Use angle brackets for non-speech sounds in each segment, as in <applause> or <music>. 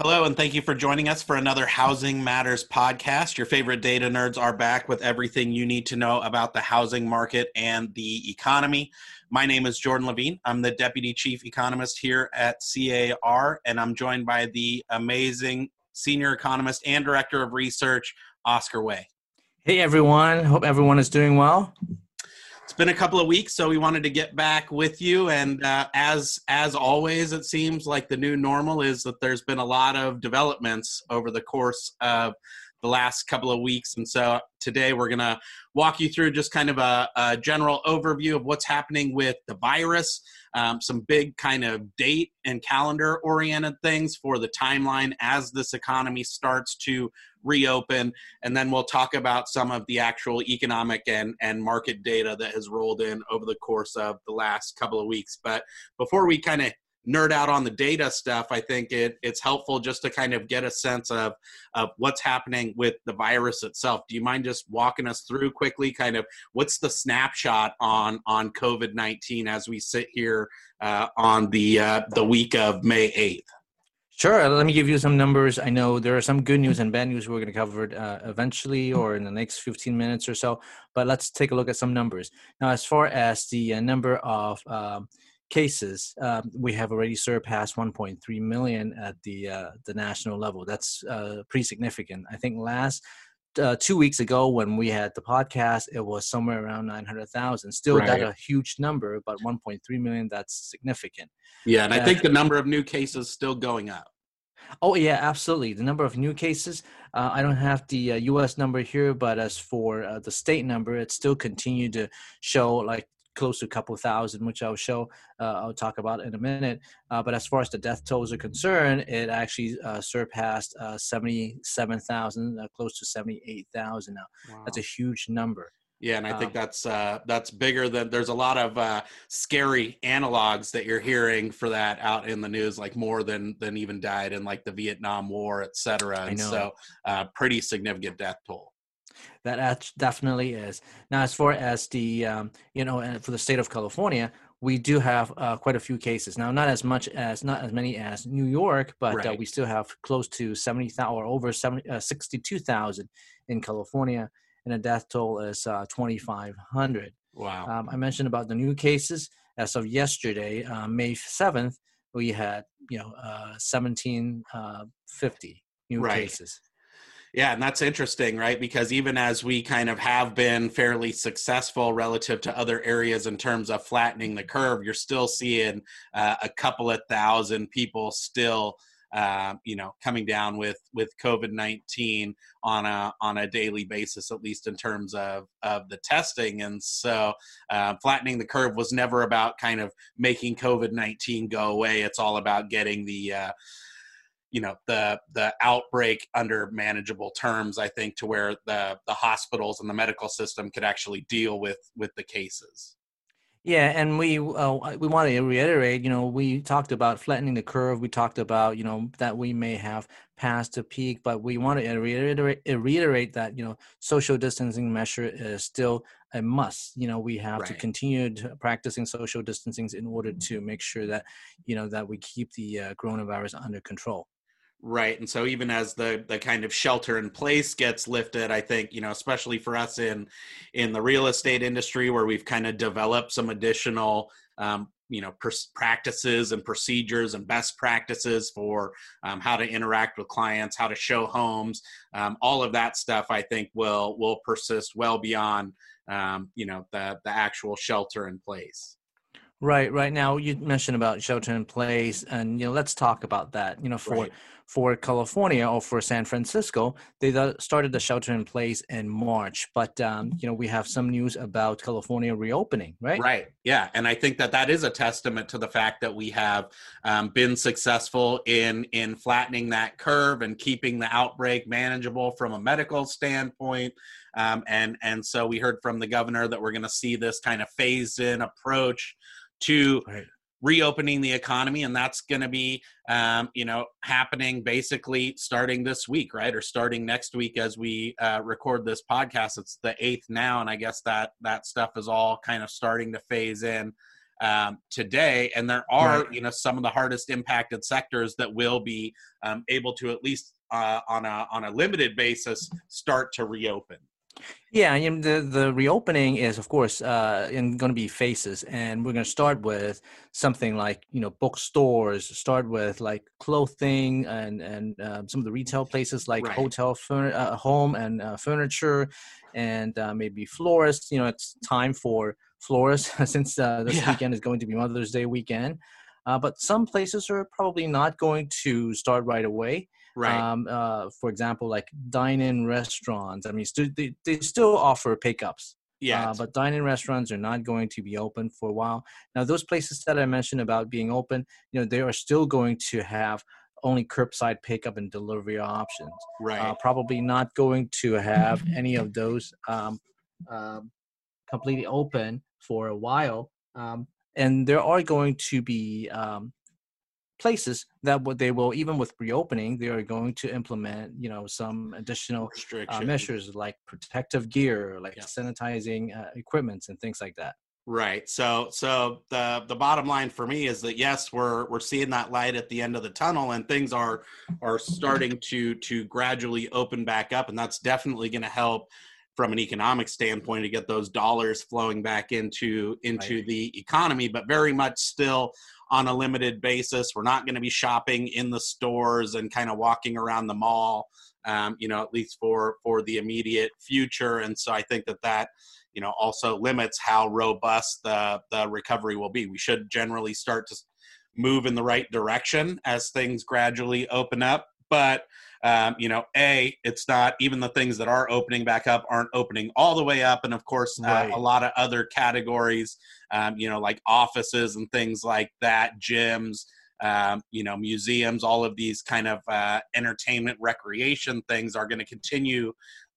Hello, and thank you for joining us for another Housing Matters podcast. Your favorite data nerds are back with everything you need to know about the housing market and the economy. My name is Jordan Levine. I'm the Deputy Chief Economist here at CAR, and I'm joined by the amazing Senior Economist and Director of Research, Oscar Wei. Hey, everyone. Hope everyone is doing well. It's been a couple of weeks, so we wanted to get back with you. And uh, as as always, it seems like the new normal is that there's been a lot of developments over the course of the last couple of weeks. And so today we're going to walk you through just kind of a, a, general overview of what's happening with the virus, um, some big kind of date and calendar oriented things for the timeline as this economy starts to reopen. And then we'll talk about some of the actual economic and, and market data that has rolled in over the course of the last couple of weeks. But before we kind of nerd out on the data stuff, I think it, it's helpful just to kind of get a sense of, of what's happening with the virus itself. Do you mind just walking us through quickly, kind of what's the snapshot on on COVID nineteen as we sit here uh, on the uh, the week of May eighth? Sure. Let me give you some numbers. I know there are some good news and bad news we're going to cover uh, eventually or in the next 15 minutes or so. But let's take a look at some numbers. Now, as far as the uh, number of um, cases, um, we have already surpassed 1.3 million at the uh, the national level. That's uh, pretty significant. I think last uh, two weeks ago when we had the podcast, it was somewhere around 900,000. Still, right. that's a huge number, but 1.3 million, that's significant. Yeah, and I think the number of new cases still going up. Oh yeah, absolutely. The number of new cases. Uh, I don't have the uh, U.S. number here, but as for uh, the state number, it still continued to show like close to a couple thousand, which I'll show, uh, I'll talk about in a minute. Uh, but as far as the death tolls are concerned, it actually uh, surpassed uh, 77,000, uh, close to 78,000 now. Wow. That's a huge number. Yeah, and I think um, that's uh, that's bigger than there's a lot of uh, scary analogs that you're hearing for that out in the news, like more than than even died in like the Vietnam War, et cetera. And so, uh, pretty significant death toll. That definitely is. Now, as far as the, um, you know, for the state of California, we do have uh, quite a few cases now. Not as much as, not as many as New York, but uh, right. uh, we still have close to seventy thousand or over 70, uh, sixty-two thousand in California, and the death toll is uh, twenty-five hundred. Wow. Um, I mentioned about the new cases as of yesterday, uh, May seventh. We had you know seventeen fifty new right. cases. Yeah, and that's interesting, right? Because even as we kind of have been fairly successful relative to other areas in terms of flattening the curve, you're still seeing uh, a couple of thousand people still. Uh, you know, coming down with with COVID nineteen on a on a daily basis, at least in terms of of the testing, and so uh, flattening the curve was never about kind of making COVID nineteen go away. It's all about getting the uh, you know the the outbreak under manageable terms i think to where the the hospitals and the medical system could actually deal with with the cases. Yeah and we uh, we want to reiterate you know we talked about flattening the curve. We talked about you know that we may have passed the peak but we want to reiterate reiterate that you know social distancing measure is still a must. You know we have right. to continue to practicing social distancing in order to make sure that you know that we keep the uh, coronavirus under control Right. And so even as the the kind of shelter in place gets lifted, I think, you know, especially for us in in the real estate industry where we've kind of developed some additional um, you know practices and procedures and best practices for um, how to interact with clients how to show homes um, all of that stuff i think will will persist well beyond um, you know the the actual shelter in place right right now you mentioned about shelter in place and you know let's talk about that you know for right for California or for San Francisco, they started the shelter in place in March. But um, you know, we have some news about California reopening, right? Right. Yeah, and I think that that is a testament to the fact that we have um, been successful in in flattening that curve and keeping the outbreak manageable from a medical standpoint. um, and and so we heard from the governor that we're going to see this kind of phased in approach to Right. Reopening the economy and that's going to be um, you know happening basically starting this week right or starting next week as we uh, record this podcast. It's the eighth now and i guess that that stuff is all kind of starting to phase in um, today. And there are Right. you know some of the hardest impacted sectors that will be um, able to at least uh, on a on a limited basis start to reopen Yeah, know, the the reopening is of course uh, in going to be phases, and we're going to start with something like you know bookstores. Start with like clothing and and uh, some of the retail places like Right. hotel, furn- uh, home and uh, furniture, and uh, maybe florists. You know, it's time for florists <laughs> since uh, this Yeah. weekend is going to be Mother's Day weekend. Uh, but some places are probably not going to start right away right um, uh, for example, like dine-in restaurants. I mean, stu- they, they still offer pickups, yeah uh, but dine-in restaurants are not going to be open for a while. Now, those places that I mentioned about being open, you know, they are still going to have only curbside pickup and delivery options. right Uh, probably not going to have <laughs> any of those um, um, completely open for a while. Um, and there are going to be um, places that what they will even with reopening they are going to implement you know some additional uh, measures like protective gear like Yeah. sanitizing uh, equipments and things like that Right. So so the the bottom line for me is that yes, we're we're seeing that light at the end of the tunnel and things are are starting to to gradually open back up and that's definitely going to help from an economic standpoint to get those dollars flowing back into into Right. the economy but very much still on a limited basis. We're not going to be shopping in the stores and kind of walking around the mall um, you know, at least for for the immediate future and so I think that that you know also limits how robust the the recovery will be. We should generally start to move in the right direction as things gradually open up, but um, you know, a it's not even the things that are opening back up aren't opening all the way up, and of course, uh, Right. a lot of other categories, um, you know, like offices and things like that, gyms. Um, you know, museums, all of these kind of uh, entertainment, recreation things are going to continue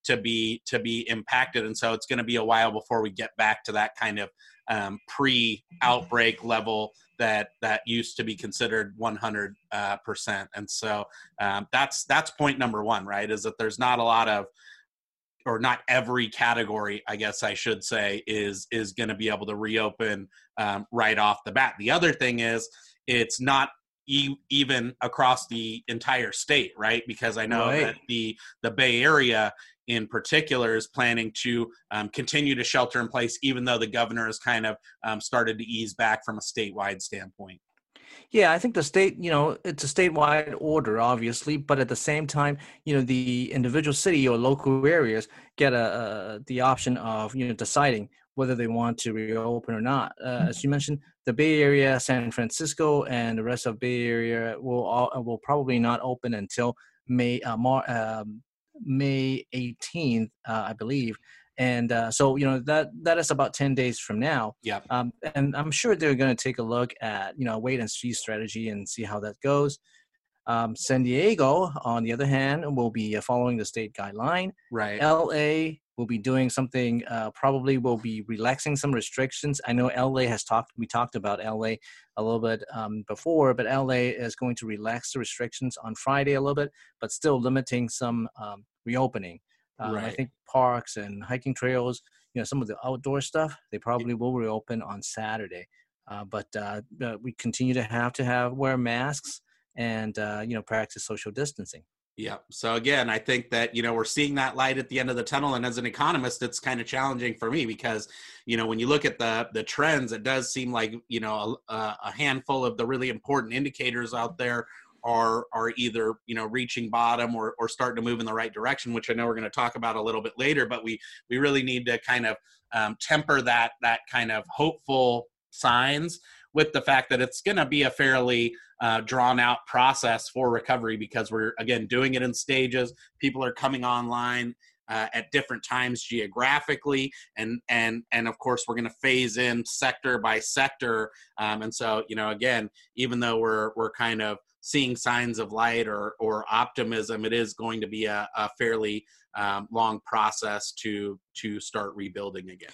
to be to be impacted. And so it's going to be a while before we get back to that kind of um, pre-outbreak level that that used to be considered 100 uh, percent. And so um, that's that's point number one right is that there's not a lot of or not every category i guess i should say is is going to be able to reopen um, right off the bat. The other thing is it's not e- even across the entire state right because i know Right. that the the bay area in particular is planning to um, continue to shelter in place even though the governor has kind of um, started to ease back from a statewide standpoint Yeah, I think the state, you know, it's a statewide order, obviously, but at the same time, you know, the individual city or local areas get a, the option of you know deciding whether they want to reopen or not. Uh, as you mentioned, the Bay Area, San Francisco, and the rest of Bay Area will all will probably not open until May uh, Mar- um, May 18th, uh, I believe. And uh, so, you know, that that is about 10 days from now. Yeah. Um, and I'm sure they're going to take a look at, you know, wait and see strategy and see how that goes. Um, San Diego, on the other hand, will be uh, following the state guideline. right LA will be doing something, uh, probably will be relaxing some restrictions. I know LA has talked, we talked about LA a little bit um, before, but LA is going to relax the restrictions on Friday a little bit, but still limiting some um, reopening. Um, I think parks and hiking trails, you know, some of the outdoor stuff, they probably will reopen on Saturday. Uh, but uh, we continue to have to have wear masks and uh, you know practice social distancing. Yeah. So again, I think that you know we're seeing that light at the end of the tunnel, and as an economist, it's kind of challenging for me because you know when you look at the the trends, it does seem like you know a, a handful of the really important indicators out there are are either you know reaching bottom or or starting to move in the right direction, which I know we're going to talk about a little bit later. But we we really need to kind of um, temper that that kind of hopeful signs with the fact that it's going to be a fairly uh, drawn out process for recovery because we're again doing it in stages people are coming online uh, at different times geographically and and and of course we're going to phase in sector by sector um, and so you know again even though we're we're kind of seeing signs of light or or optimism it is going to be a, a fairly um, long process to to start rebuilding again.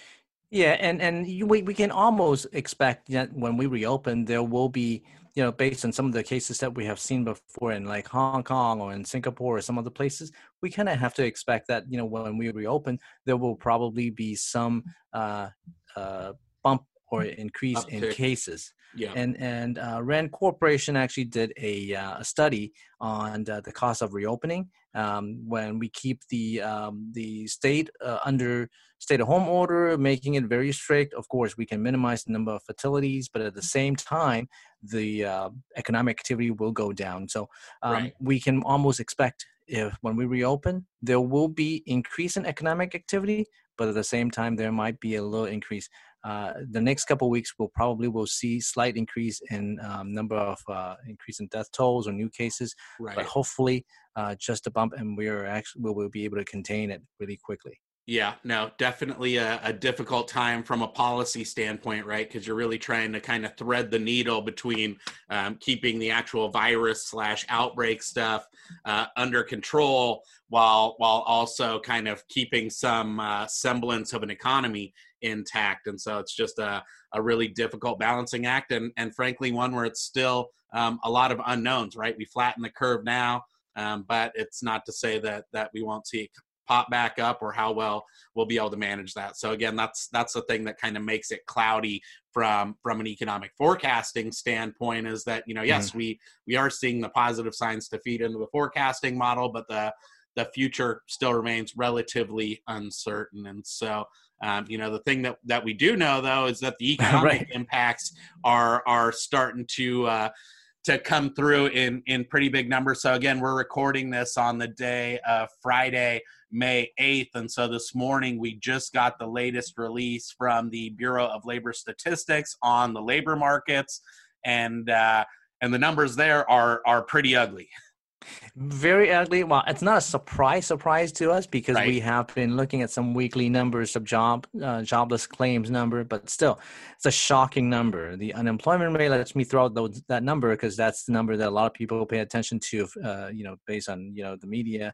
Yeah, and and we we can almost expect that when we reopen, there will be you know based on some of the cases that we have seen before in like Hong Kong or in Singapore or some other places, we kind of have to expect that you know when we reopen, there will probably be some uh, uh, bump or increase Uptick. in cases. Yeah. And and uh, Rand Corporation actually did a, uh, a study on the, the, cost of reopening um, when we keep the um, the state uh, under state of home order, making it very strict. Of course, we can minimize the number of fatalities, but at the same time, the uh, economic activity will go down. So um, right. we can almost expect if when we reopen, there will be increase in economic activity, but at the same time, there might be a little increase uh, the next couple weeks we'll probably will see slight increase in um, number of uh, increase in death tolls or new cases right. but hopefully uh, just a bump and we're actually we will be able to contain it really quickly yeah, no, definitely a, a, difficult time from a policy standpoint, right? Because you're really trying to kind of thread the needle between um, keeping the actual virus slash outbreak stuff uh, under control, while while also kind of keeping some uh, semblance of an economy intact. And so it's just a, a really difficult balancing act, and and frankly one where it's still um, a lot of unknowns, right? We flatten the curve now. Um, but it's not to say that that we won't see pop back up or how well we'll be able to manage that so again that's that's the thing that kind of makes it cloudy from from an economic forecasting standpoint is that you know yes mm-hmm. we we are seeing the positive signs to feed into the forecasting model but the the future still remains relatively uncertain and so um, you know the thing that that we do know though is that the <laughs> economic right. impacts are are starting to uh, to come through in in pretty big numbers. So again, we're recording this on the day of Friday, May 8th, and so this morning we just got the latest release from the Bureau of Labor Statistics on the labor markets, and uh, and the numbers there are are pretty ugly. Very ugly. Well, it's not a surprise surprise to us because right. we have been looking at some weekly numbers of job uh, jobless claims number, but still, it's a shocking number. The unemployment rate. Lets me throw out those, that number because that's the number that a lot of people pay attention to. Uh, you know, based on you know the media,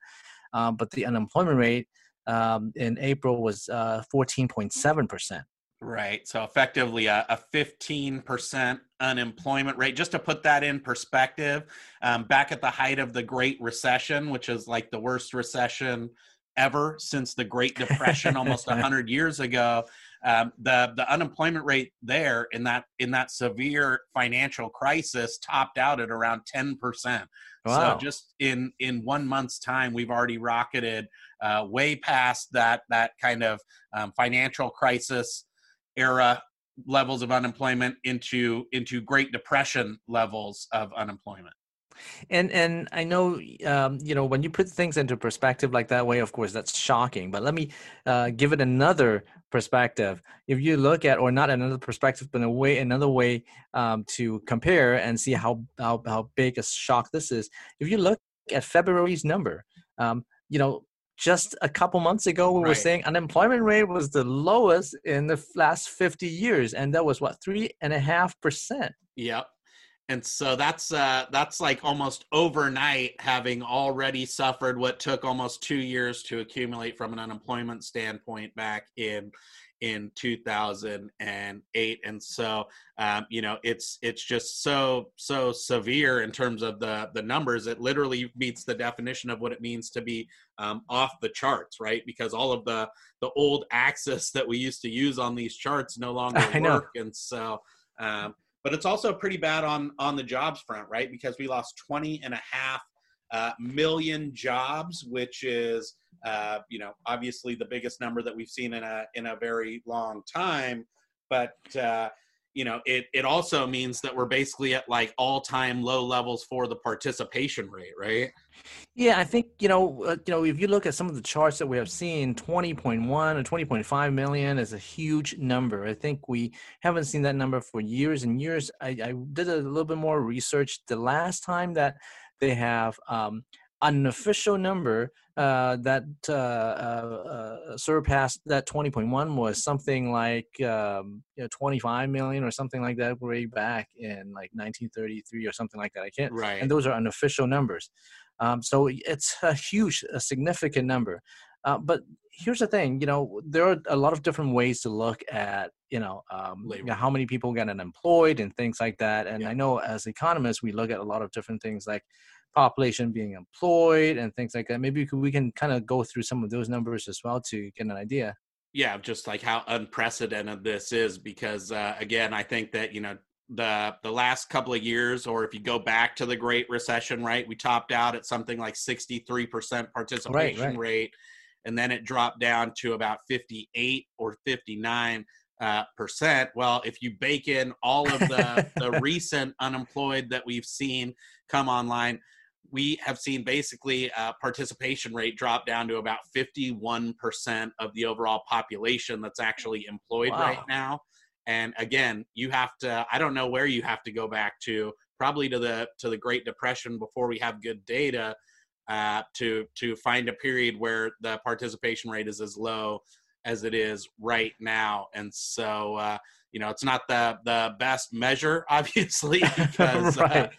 um, but the unemployment rate um, in April was uh, fourteen point seven percent. Right. So effectively a, a 15% unemployment rate. Just to put that in perspective, um, back at the height of the Great Recession, which is like the worst recession ever since the Great <laughs> Depression almost 100 years ago, um, the the unemployment rate there in that in that severe financial crisis topped out at around 10%. Wow. So just in in one month's time, we've already rocketed uh, way past that that kind of um, financial crisis era levels of unemployment into into Great Depression levels of unemployment. And and I know um, you know when you put things into perspective like that way, of course that's shocking. But let me uh, give it another perspective. If you look at, or not another perspective, but a way another way um, to compare and see how, how how big a shock this is. If you look at February's number, um, you know just a couple months ago we right. were saying unemployment rate was the lowest in the last 50 years and that was what three and a half percent yep and so that's uh that's like almost overnight having already suffered what took almost two years to accumulate from an unemployment standpoint back in in 2008 and so um, you know it's it's just so so severe in terms of the the numbers. It literally meets the definition of what it means to be um, off the charts right? Because all of the the old axis that we used to use on these charts no longer <laughs> I work. Know. and so um, but it's also pretty bad on on the jobs front right because we lost 20 and a half uh, million jobs which is uh, you know, obviously the biggest number that we've seen in a in a very long time. But uh, you know, it it also means that we're basically at like all time low levels for the participation rate, right? Yeah, I think you know, uh, you know, if you look at some of the charts that we have seen, twenty point one or twenty point five million is a huge number. I think we haven't seen that number for years and years. I, I did a little bit more research. The last time that they have um, unofficial number uh, that uh, uh, uh surpassed that 20.1 was something like um, you know, 25 million or something like that way back in like 1933 or something like that. I can't. Right. And those are unofficial numbers. Um, so it's a huge, a significant number. Uh, but here's the thing, you know, there are a lot of different ways to look at, you know, um, you know how many people get unemployed and things like that. And Yeah. I know as economists, we look at a lot of different things like population being employed and things like that. Maybe we, can kind of go through some of those numbers as well to get an idea. yeah just like how unprecedented this is because uh, again i think that you know the the last couple of years or if you go back to the great recession right we topped out at something like 63% participation right. rate and then it dropped down to about 58 or 59 uh, percent well if you bake in all of the the <laughs> recent unemployed that we've seen come online we have seen basically uh, participation rate drop down to about 51% of the overall population that's actually employed right now. And again you have to i don't know where you have to go back to probably to the to the great depression before we have good data uh, to to find a period where the participation rate is as low as it is right now. And so uh, you know it's not the the best measure <laughs> obviously <laughs> because uh, Right.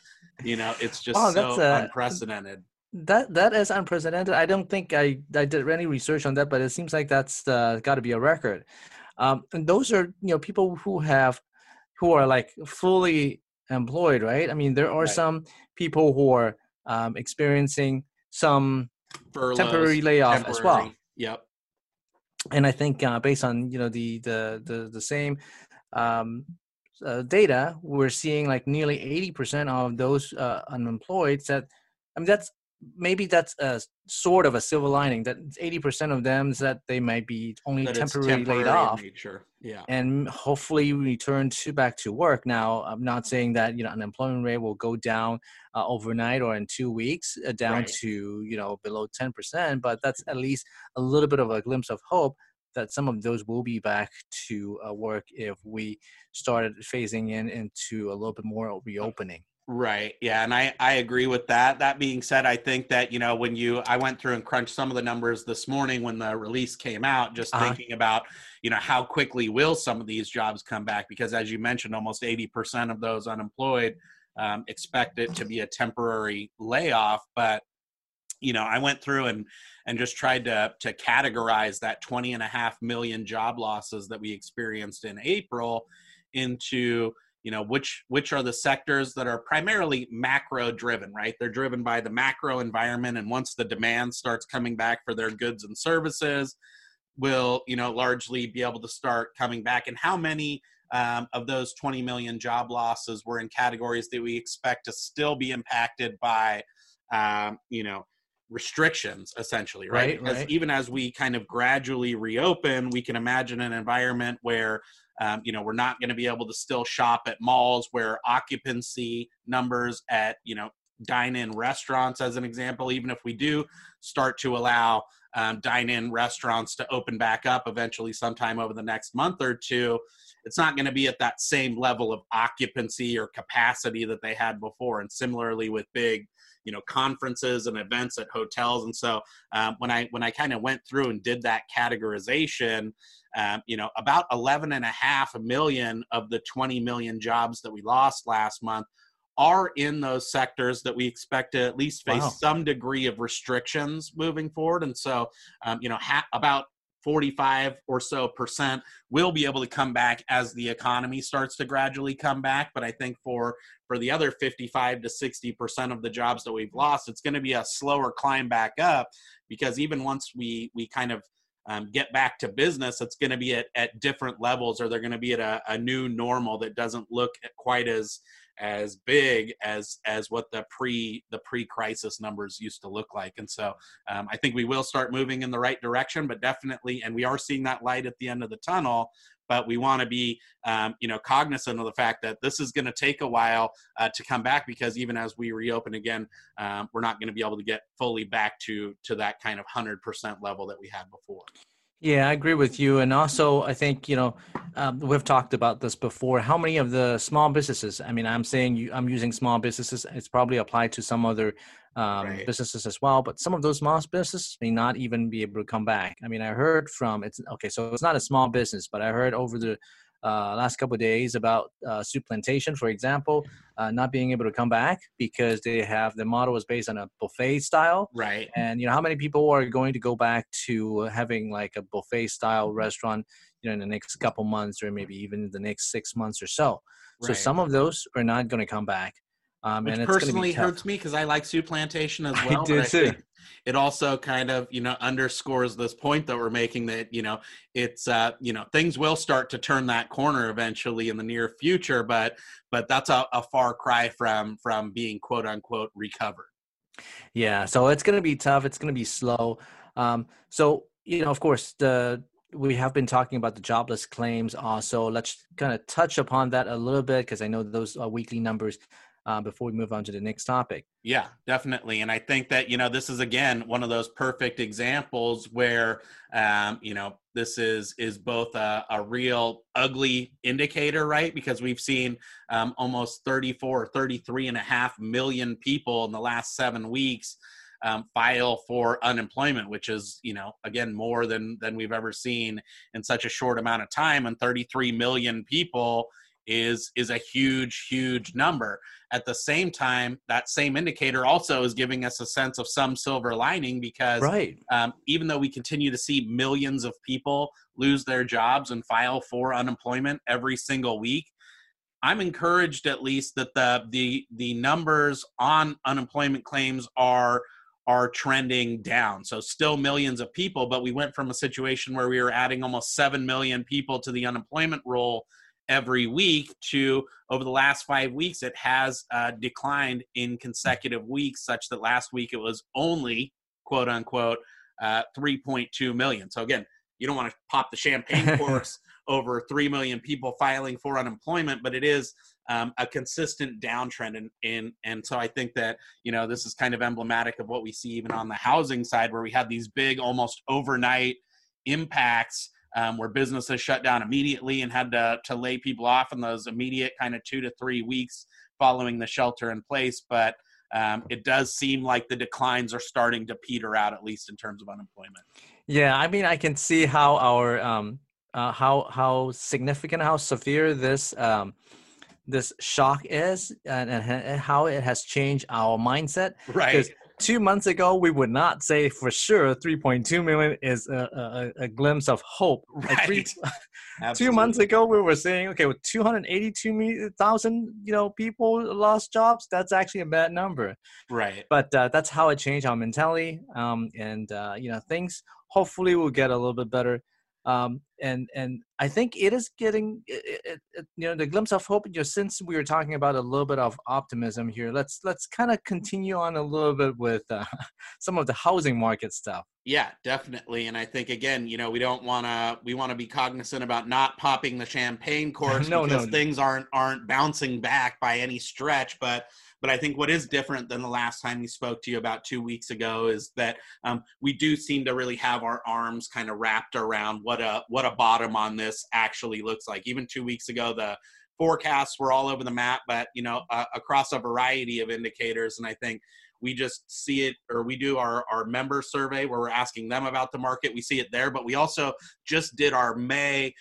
You know it's just Wow, so uh, unprecedented That that is unprecedented. I don't think I, I did any research on that, but it seems like that's uh, got to be a record. Um, and those are you know people who have who are like fully employed, right? I mean, there are Right. some people who are um, experiencing some Furloughs, temporary layoff as well. yep and I think uh, based on you know the the the, the same um, uh, data, we're seeing like nearly eighty percent of those uh, unemployed said, I mean that's maybe that's a sort of a silver lining that eighty percent of them said they might be only that temporarily laid temporary in off nature yeah and hopefully return to back to work. Now, I'm not saying that you know unemployment rate will go down uh, overnight or in two weeks uh, down Right. to you know below 10%, but that's at least a little bit of a glimpse of hope that some of those will be back to uh, work if we started phasing in into a little bit more reopening. Right. Yeah. And I, I agree with that. That being said, I think that, you know, when you, I went through and crunched some of the numbers this morning when the release came out, just Uh-huh. thinking about, you know, how quickly will some of these jobs come back? Because as you mentioned, almost 80% of those unemployed um, expect it to be a temporary layoff. But, you know, I went through and, and just tried to, to categorize that 20 and a half million job losses that we experienced in April into, you know which which are the sectors that are primarily macro driven right? They're driven by the macro environment and once the demand starts coming back for their goods and services will you know largely be able to start coming back. And how many um, of those 20 million job losses were in categories that we expect to still be impacted by um, you know restrictions essentially right, Right, right. even as we kind of gradually reopen we can imagine an environment where um, you know we're not going to be able to still shop at malls where occupancy numbers at you know dine-in restaurants as an example even if we do start to allow um, dine-in restaurants to open back up eventually sometime over the next month or two it's not going to be at that same level of occupancy or capacity that they had before and similarly with big you know conferences and events at hotels and so um, when i when i kind of went through and did that categorization um, you know about 11 and a half million of the 20 million jobs that we lost last month are in those sectors that we expect to at least face Wow. some degree of restrictions moving forward and so um, you know ha- about 45 or so percent will be able to come back as the economy starts to gradually come back. But i think for for the other 55 to 60 percent of the jobs that we've lost it's going to be a slower climb back up because even once we we kind of um, get back to business it's going to be at, at different levels or they're going to be at a, a new normal that doesn't look quite as as big as as what the pre the pre-crisis numbers used to look like. And so um, i think we will start moving in the right direction but definitely and we are seeing that light at the end of the tunnel but we want to be um, you know cognizant of the fact that this is going to take a while uh, to come back because even as we reopen again um, we're not going to be able to get fully back to to that kind of 100% level that we had before Yeah, I agree with you. And also, I think, you know, um, we've talked about this before. How many of the small businesses, I mean, I'm saying you, I'm using small businesses, it's probably applied to some other um, Right. businesses as well, but some of those small businesses may not even be able to come back. I mean, I heard from, it's okay, so it's not a small business, but I heard over the uh, last couple of days about uh, Souplantation, for example, uh, not being able to come back because they have the model was based on a buffet style. Right. And you know how many people are going to go back to having like a buffet style restaurant, you know, in the next couple months or maybe even the next six months or so. So some of those are not going to come back. Um, Which and it's gonna be personally hurts me because I like Souplantation as <laughs> well. I do but too. think It also kind of you know underscores this point that we're making that you know it's uh you know things will start to turn that corner eventually in the near future, but but that's a, a far cry from from being quote unquote recovered. Yeah, so it's going to be tough. It's going to be slow. Um, so you know, of course, the we have been talking about the jobless claims. Also, let's kind of touch upon that a little bit because I know those weekly numbers. Uh, before we move on to the next topic. Yeah, definitely. And I think that, you know, this is again one of those perfect examples where um, you know, this is is both a, a real ugly indicator, right? Because we've seen um, almost 34 33 and a half million people in the last seven weeks um, file for unemployment, which is, you know, again more than than we've ever seen in such a short amount of time. And 33 million people is is a huge, huge number at the same time that same indicator also is giving us a sense of some silver lining because Right. um, even though we continue to see millions of people lose their jobs and file for unemployment every single week i'm encouraged at least that the the the numbers on unemployment claims are are trending down so still millions of people but we went from a situation where we were adding almost 7 million people to the unemployment roll every week to over the last five weeks it has uh, declined in consecutive weeks such that last week it was only quote unquote uh, 3.2 million. So again you don't want to pop the champagne <laughs> corks over 3 million people filing for unemployment but it is um, a consistent downtrend and in, and so i think that you know this is kind of emblematic of what we see even on the housing side where we have these big almost overnight impacts um, where businesses shut down immediately and had to, to lay people off in those immediate kind of two to three weeks following the shelter in place. But um, it does seem like the declines are starting to peter out, at least in terms of unemployment. Yeah, I mean, I can see how our um, uh, how how significant, how severe this um, this shock is, and, and and how it has changed our mindset. Right. Two months ago, we would not say for sure 3.2 million is a, a, a glimpse of hope. <laughs> Like three- Right. <laughs> two months ago, we were saying, okay, with 282,000 you know people lost jobs, that's actually a bad number. Right. But uh, that's how it changed our mentality, um, and uh, you know things hopefully will get a little bit better. Um, and and I think it is getting it, it, it, you know the glimpse of hope. Know, since we were talking about a little bit of optimism here, let's let's kind of continue on a little bit with uh, <laughs> some of the housing market stuff. Yeah, definitely. And I think again, you know, we don't want to we want to be cognizant about not popping the champagne <laughs> corks No, no, because no. things aren't aren't bouncing back by any stretch. But but I think what is different than the last time we spoke to you about two weeks ago is that um, we do seem to really have our arms kind of wrapped around what a what a bottom on this actually looks like. Even two weeks ago, the forecasts were all over the map, but you know, uh, across a variety of indicators. And I think we just see it or we do our, our member survey where we're asking them about the market we see it there but we also just did our may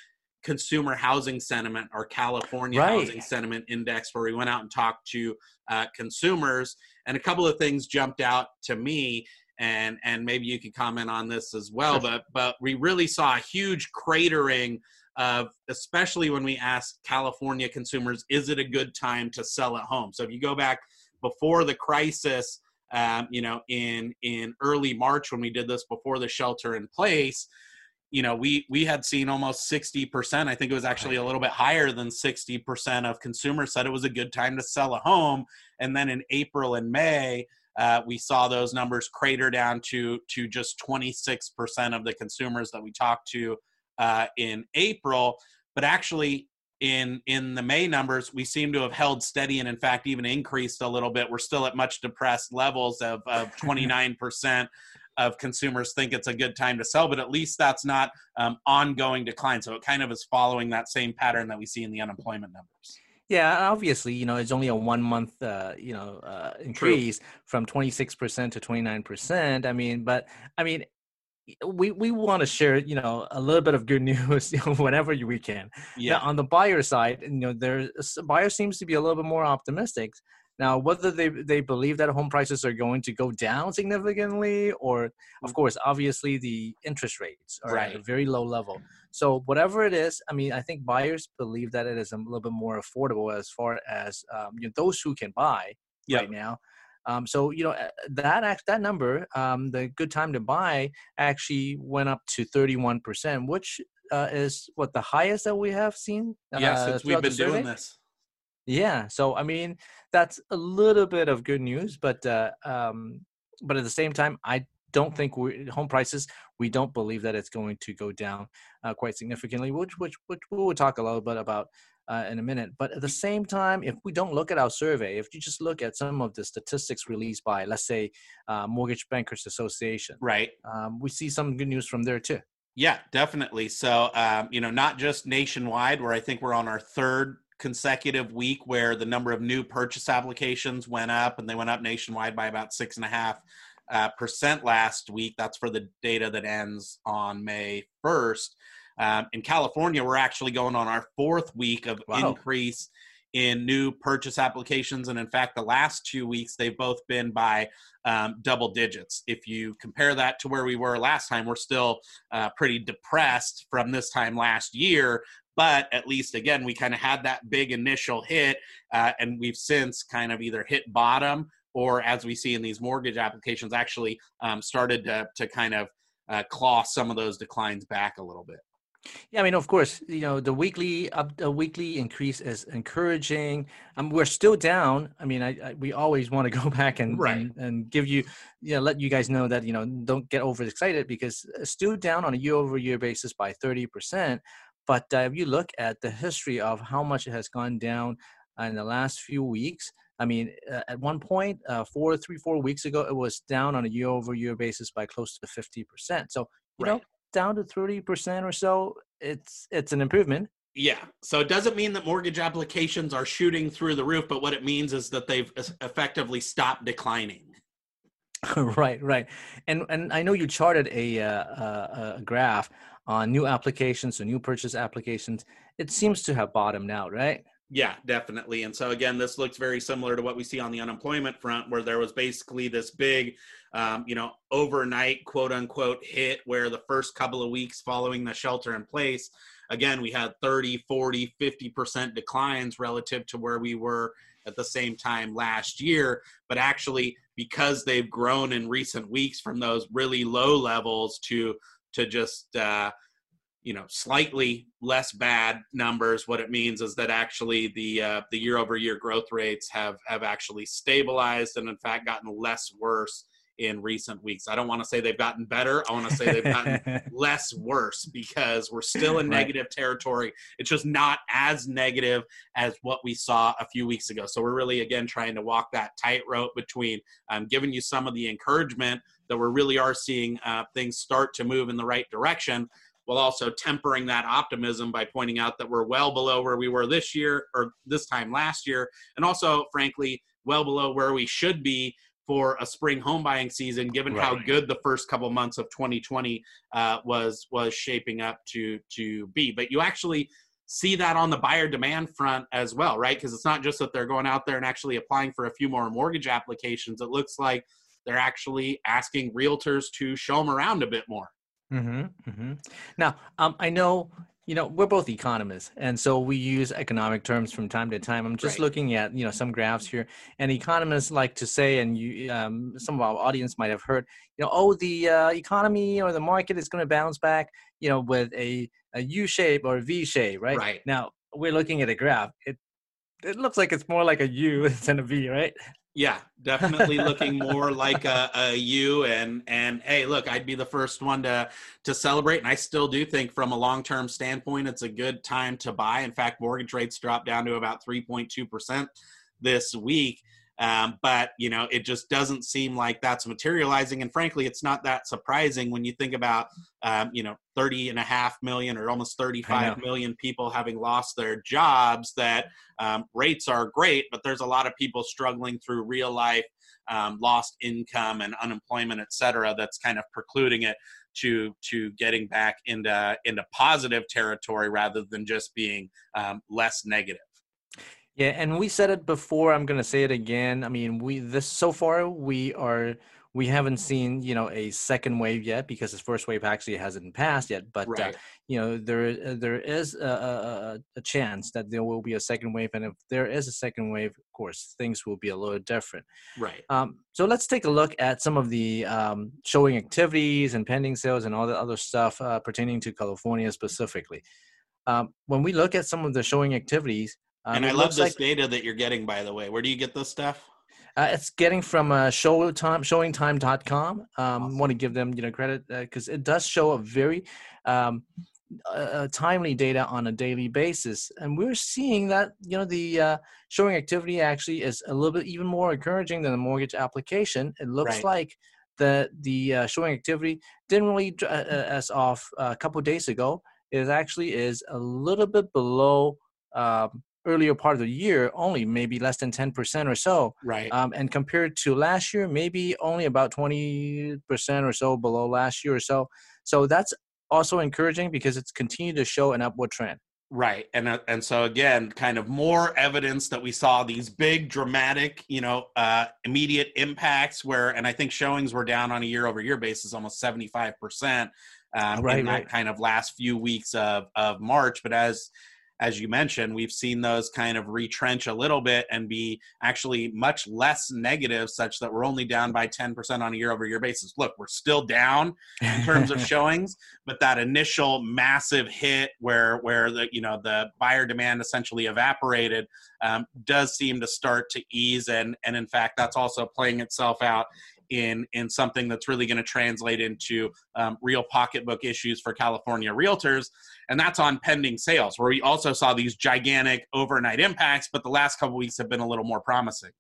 consumer housing sentiment or california Right. housing sentiment index where we went out and talked to uh, consumers. And a couple of things jumped out to me and and maybe you can comment on this as well but but we really saw a huge cratering of especially when we asked california consumers is it a good time to sell at home? So if you go back before the crisis um, you know in in early march when we did this before the shelter in place you know we we had seen almost 60% i think it was actually a little bit higher than 60% of consumers said it was a good time to sell a home. And then in april and may uh, we saw those numbers crater down to to just 26% of the consumers that we talked to uh, in april. But actually in in the May numbers, we seem to have held steady and in fact even increased a little bit. We're still at much depressed levels of, of <laughs> 29% of consumers think it's a good time to sell, but at least that's not um, ongoing decline. So it kind of is following that same pattern that we see in the unemployment numbers. Yeah, obviously, you know, it's only a one month, uh, you know, uh, increase from 26% to 29%. I mean, but I mean, we we want to share you know a little bit of good <laughs> news you know, whenever we can. Yeah. Now, on the buyer side, you know, there buyer seems to be a little bit more optimistic. Now, whether they they believe that home prices are going to go down significantly, or of Mm. course, obviously the interest rates are at a very low level. So whatever it is, I mean, I think buyers believe that it is a little bit more affordable as far as um, you know those who can buy Yep. right now. Um, so you know that act that number, um, the good time to buy actually went up to thirty one percent, which uh, is what the highest that we have seen. yeah, uh, since we've been doing this. Yeah, so I mean that's a little bit of good news, but uh, um, but at the same time, I don't think we home prices. We don't believe that it's going to go down uh, quite significantly, which which which we will talk a little bit about uh, in a minute. But at the same time, if we don't look at our survey, if you just look at some of the statistics released by, let's say, uh, Mortgage Bankers Association, Right. um, we see some good news from there too. Yeah, definitely. So, um, you know, not just nationwide, where I think we're on our third consecutive week where the number of new purchase applications went up, and they went up nationwide by about six and a half uh, percent last week. That's for the data that ends on May 1st. Um, in California, we're actually going on our fourth week of Wow. increase in new purchase applications. And in fact, the last two weeks, they've both been by um, double digits. If you compare that to where we were last time, we're still uh, pretty depressed from this time last year. But at least, again, we kind of had that big initial hit, uh, and we've since kind of either hit bottom or, as we see in these mortgage applications, actually um, started to, to kind of uh, claw some of those declines back a little bit. Yeah, I mean, of course, you know, the weekly up, the weekly increase is encouraging. Um, we're still down. I mean, I, I we always want to go <laughs> back and, Right. and and give you, you know, let you guys know that you know don't get overexcited because it's still down on a year-over-year basis by thirty percent. But uh, if you look at the history of how much it has gone down in the last few weeks, I mean, uh, at one point, uh, four, three, four weeks ago, it was down on a year-over-year basis by close to fifty percent. So you know, down to thirty percent or so, it's it's an improvement. Yeah. So it doesn't mean that mortgage applications are shooting through the roof, but what it means is that they've effectively stopped declining. <laughs> right, right. And and I know you charted a, uh, a a graph on new applications or new purchase applications. It seems to have bottomed out, right? Yeah, definitely. And so again, this looks very similar to what we see on the unemployment front, where there was basically this big, um, you know, overnight quote unquote hit where the first couple of weeks following the shelter in place, again, we had 30, 40, 50% declines relative to where we were at the same time last year. But actually, because they've grown in recent weeks from those really low levels to to just uh, you know slightly less bad numbers. What it means is that actually the uh, the year over year growth rates have have actually stabilized and in fact gotten less worse in recent weeks. I don't want to say they've gotten better. I want to say they've gotten <laughs> less worse because we're still in Right. negative territory. It's just not as negative as what we saw a few weeks ago. So we're really again trying to walk that tightrope between um, giving you some of the encouragement that we really are seeing uh, things start to move in the right direction while also tempering that optimism by pointing out that we're well below where we were this year or this time last year, and also, frankly, well below where we should be for a spring home buying season, given how good the first couple months of 2020 uh, was was shaping up to to be. But you actually see that on the buyer demand front as well, right? Because it's not just that they're going out there and actually applying for a few more mortgage applications. It looks like they're actually asking realtors to show them around a bit more. hmm hmm Now, um, I know you know we're both economists, and so we use economic terms from time to time. I'm just Right. looking at you know some graphs here, and economists like to say, and you, um, some of our audience might have heard, you know, oh, the uh, economy or the market is going to bounce back, you know, with a a U shape or a V shape, right? Right. Now we're looking at a graph. It it looks like it's more like a U <laughs> than a V, right? Yeah, definitely looking more like a, <laughs> a U. And and hey, look, I'd be the first one to to celebrate, and I still do think from a long term standpoint, it's a good time to buy. In fact, mortgage rates dropped down to about three point two percent this week. Um, but you know, it just doesn't seem like that's materializing. And frankly, it's not that surprising when you think about um, you know 30 and a half million or almost 35 million people having lost their jobs that um, rates are great but there's a lot of people struggling through real life um, lost income and unemployment et cetera that's kind of precluding it to to getting back into into positive territory rather than just being um, less negative. Yeah, and we said it before. I'm going to say it again. I mean, we this so far we are we haven't seen you know a second wave yet because this first wave actually hasn't passed yet. But uh, right. uh, you know there uh, there is a, a, a, chance that there will be a second wave, and if there is a second wave, of course things will be a little different. Right. Um, so let's take a look at some of the um, showing activities and pending sales and all the other stuff uh, pertaining to California specifically. Um, when we look at some of the showing activities um, and I love this like, data that you're getting, by the way. Where do you get this stuff? Uh, it's getting from uh, Showtime, ShowingTime.com. Um, awesome. Want to give them you know credit because uh, it does show a very um, uh, timely data on a daily basis, and we're seeing that you know the uh, showing activity actually is a little bit even more encouraging than the mortgage application. It looks right. like the the uh, showing activity didn't really uh, as off a couple days ago. It actually is a little bit below um, earlier part of the year only maybe less than 10% or so. Right. Um, and compared to last year maybe only about 20% or so below last year or so. So that's also encouraging because it's continued to show an upward trend. Right. And uh, and so again kind of more evidence that we saw these big dramatic you know uh, immediate impacts where and i think showings were down on a year over year basis almost 75% um, right, in that right. kind of last few weeks of of march. But as as you mentioned, we've seen those kind of retrench a little bit and be actually much less negative, such that we're only down by 10% on a year over year basis. Look, we're still down in terms of <laughs> showings, but that initial massive hit where where the you know the buyer demand essentially evaporated um, does seem to start to ease and and in fact that's also playing itself out in in something that's really going to translate into um, real pocketbook issues for California realtors, and that's on pending sales, where we also saw these gigantic overnight impacts, but the last couple weeks have been a little more promising.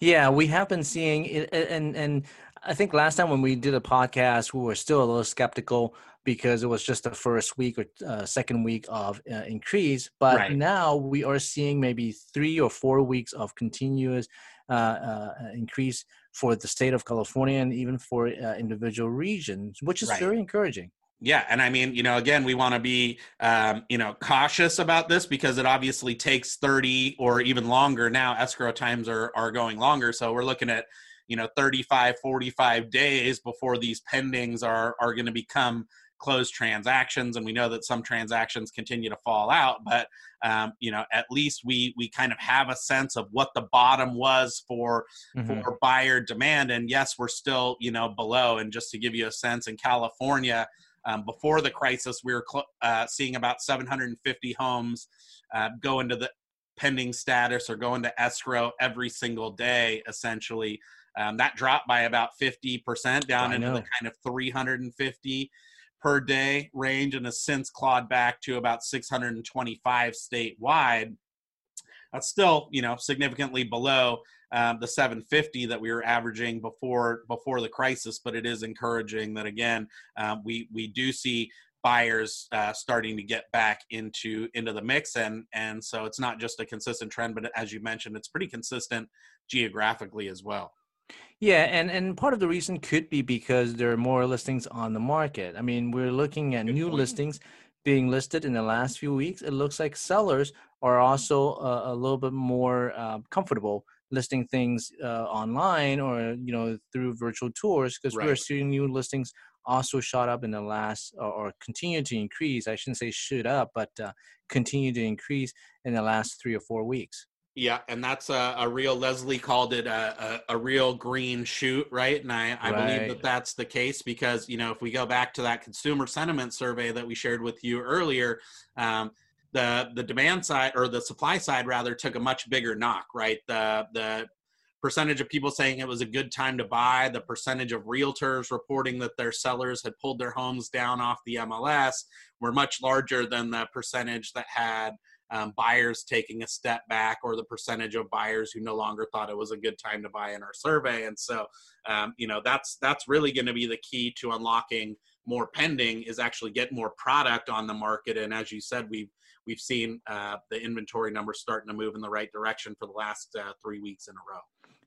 Yeah, we have been seeing it, and and I think last time when we did a podcast, we were still a little skeptical because it was just the first week or uh, second week of uh, increase. But right. now we are seeing maybe three or four weeks of continuous uh, uh increase for the state of California and even for uh, individual regions, which is right. very encouraging. Yeah, and I mean, you know, again, we want to be, um, you know, cautious about this because it obviously takes 30 or even longer now. Escrow times are are going longer, so we're looking at, you know, 35, 45 days before these pendings are are going to become closed transactions and we know that some transactions continue to fall out but um, you know at least we we kind of have a sense of what the bottom was for mm-hmm. for buyer demand. And yes we're still you know below. And just to give you a sense in california um, before the crisis we were cl- uh, seeing about 750 homes uh, go into the pending status or go into escrow every single day essentially. Um, that dropped by about 50% down into the kind of 350 per day range and has since clawed back to about 625 statewide. That's still, you know, significantly below um, the 750 that we were averaging before before the crisis, but it is encouraging that again um, we we do see buyers uh, starting to get back into into the mix and and so it's not just a consistent trend but as you mentioned it's pretty consistent geographically as well yeah, and and part of the reason could be because there are more listings on the market. I mean, we're looking at Good new point. listings being listed in the last few weeks. It looks like sellers are also a little bit more uh, comfortable listing things uh, online or you know through virtual tours because right. we're seeing new listings also shot up in the last or, or continue to increase. I shouldn't say shoot up, but uh, continue to increase in the last three or four weeks. Yeah, and that's a, a real. Leslie called it a, a, a, real green shoot, right? And I, I right. believe that that's the case because you know if we go back to that consumer sentiment survey that we shared with you earlier, um, the the demand side or the supply side rather took a much bigger knock, right? The the percentage of people saying it was a good time to buy, the percentage of realtors reporting that their sellers had pulled their homes down off the MLS were much larger than the percentage that had um, buyers taking a step back or the percentage of buyers who no longer thought it was a good time to buy in our survey. And so um, you know that's that's really going to be the key to unlocking more pending is actually get more product on the market. And as you said we've we've seen uh, the inventory numbers starting to move in the right direction for the last uh, three weeks in a row.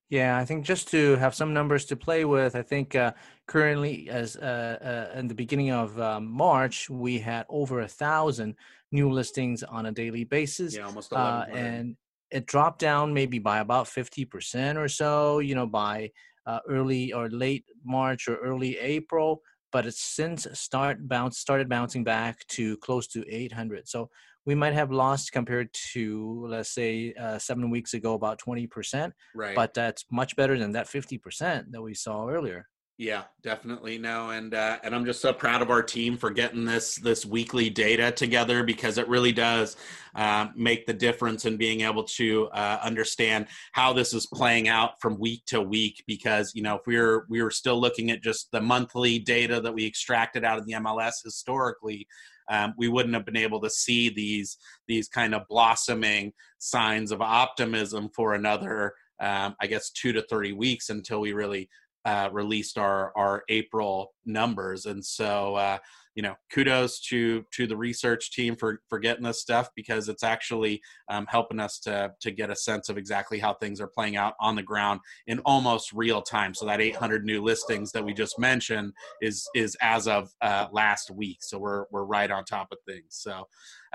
Yeah, I think just to have some numbers to play with, I think uh, currently, as uh, uh, in the beginning of um, March, we had over a thousand new listings on a daily basis. Yeah, almost uh, 1100. and it dropped down maybe by about 50% or so, you know, by uh, early or late March or early April. But it's since start bounce started bouncing back to close to 800. So we might have lost compared to let's say uh, seven weeks ago about 20%, right. but that's much better than that 50% that we saw earlier. Yeah, definitely no, and uh, and I'm just so proud of our team for getting this this weekly data together because it really does uh, make the difference in being able to uh, understand how this is playing out from week to week. Because you know, if we were we were still looking at just the monthly data that we extracted out of the MLS historically, um, we wouldn't have been able to see these these kind of blossoming signs of optimism for another, um, I guess, two to thirty weeks until we really uh, released our our April numbers, and so uh, you know, kudos to to the research team for for getting this stuff because it's actually um, helping us to to get a sense of exactly how things are playing out on the ground in almost real time. So that 800 new listings that we just mentioned is is as of uh, last week. So we're we're right on top of things. So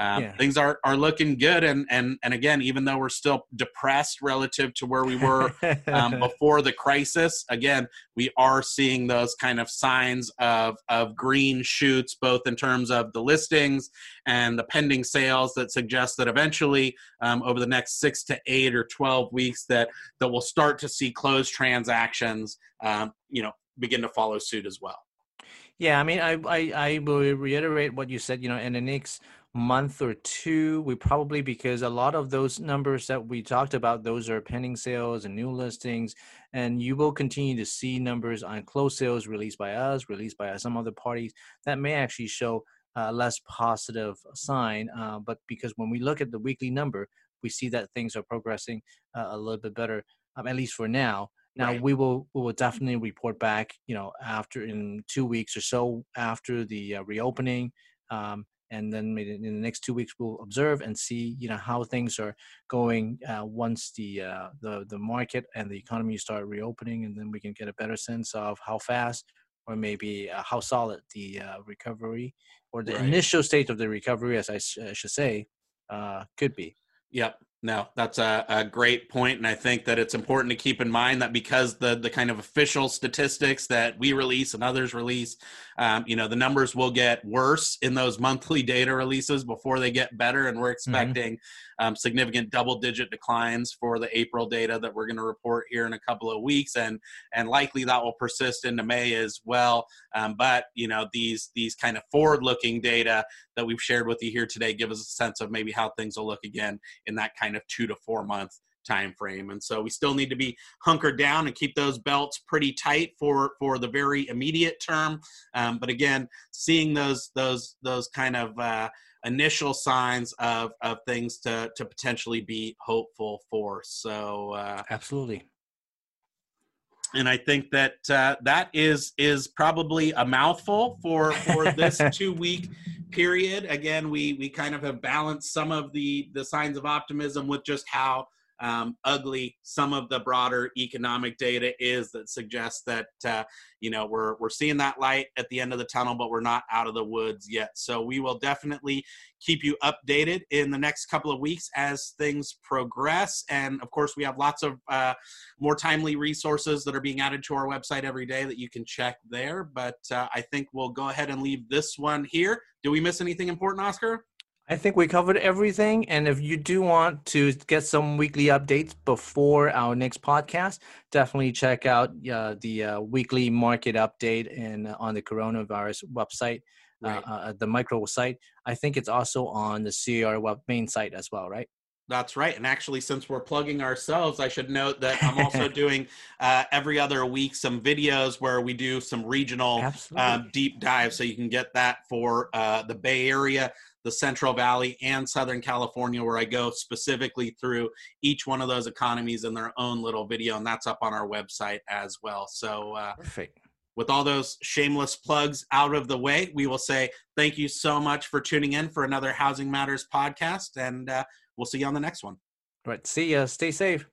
um, yeah. things are are looking good, and and and again, even though we're still depressed relative to where we were um, <laughs> before the crisis, again, we are seeing those kind of signs of of green shoots both in terms of the listings and the pending sales that suggest that eventually, um, over the next six to eight or 12 weeks, that, that we'll start to see closed transactions, um, you know, begin to follow suit as well. Yeah, I mean, I, I, I will reiterate what you said, you know, in the next month or two, we probably, because a lot of those numbers that we talked about, those are pending sales and new listings, and you will continue to see numbers on closed sales released by us, released by some other parties that may actually show a less positive sign. Uh, but because when we look at the weekly number, we see that things are progressing uh, a little bit better, um, at least for now. Now right. we will we will definitely report back, you know, after in two weeks or so after the uh, reopening, um, and then maybe in the next two weeks we'll observe and see, you know, how things are going uh, once the uh, the the market and the economy start reopening, and then we can get a better sense of how fast or maybe uh, how solid the uh, recovery or the right. initial state of the recovery, as I, sh- I should say, uh, could be. Yep. No, that's a, a, great point, and I think that it's important to keep in mind that because the the kind of official statistics that we release and others release, um, you know, the numbers will get worse in those <laughs> monthly data releases before they get better, and we're mm-hmm. expecting. Um, significant double digit declines for the April data that we're going to report here in a couple of weeks, and and likely that will persist into May as well. Um, but you know, these these kind of forward looking data that we've shared with you here today give us a sense of maybe how things will look again in that kind of two to four month time frame and so we still need to be hunkered down and keep those belts pretty tight for for the very immediate term um, but again seeing those those those kind of uh, initial signs of of things to to potentially be hopeful for so uh, absolutely and I think that uh, that is is probably a mouthful for for this <laughs> two week period. Again, we we kind of have balanced some of the the signs of optimism with just how um, ugly some of the broader economic data is that suggests that uh, you know we're we're seeing that light at the end of the tunnel, but we're not out of the woods yet. So we will definitely keep you updated in the next couple of weeks as things progress. And of course, we have lots of uh, more timely resources that are being added to our website every day that you can check there. But uh, I think we'll go ahead and leave this one here. Do we miss anything important, Oscar? I think we covered everything. And if you do want to get some weekly updates before our next podcast, definitely check out uh, the uh, weekly market update in uh, on the coronavirus website, uh, right. Uh, the micro site. I think it's also on the CR web main site as well, right? That's right. And actually, since we're plugging ourselves, I should note that I'm also <laughs> doing uh, every other week some videos where we do some regional uh, deep dives. So you can get that for uh, the Bay Area, the Central Valley and Southern California, where I go specifically through each one of those economies in their own little video, and that's up on our website as well. So, uh, perfect. With all those shameless plugs out of the way, we will say thank you so much for tuning in for another Housing Matters podcast, and uh, we'll see you on the next one. All right. See ya. Stay safe.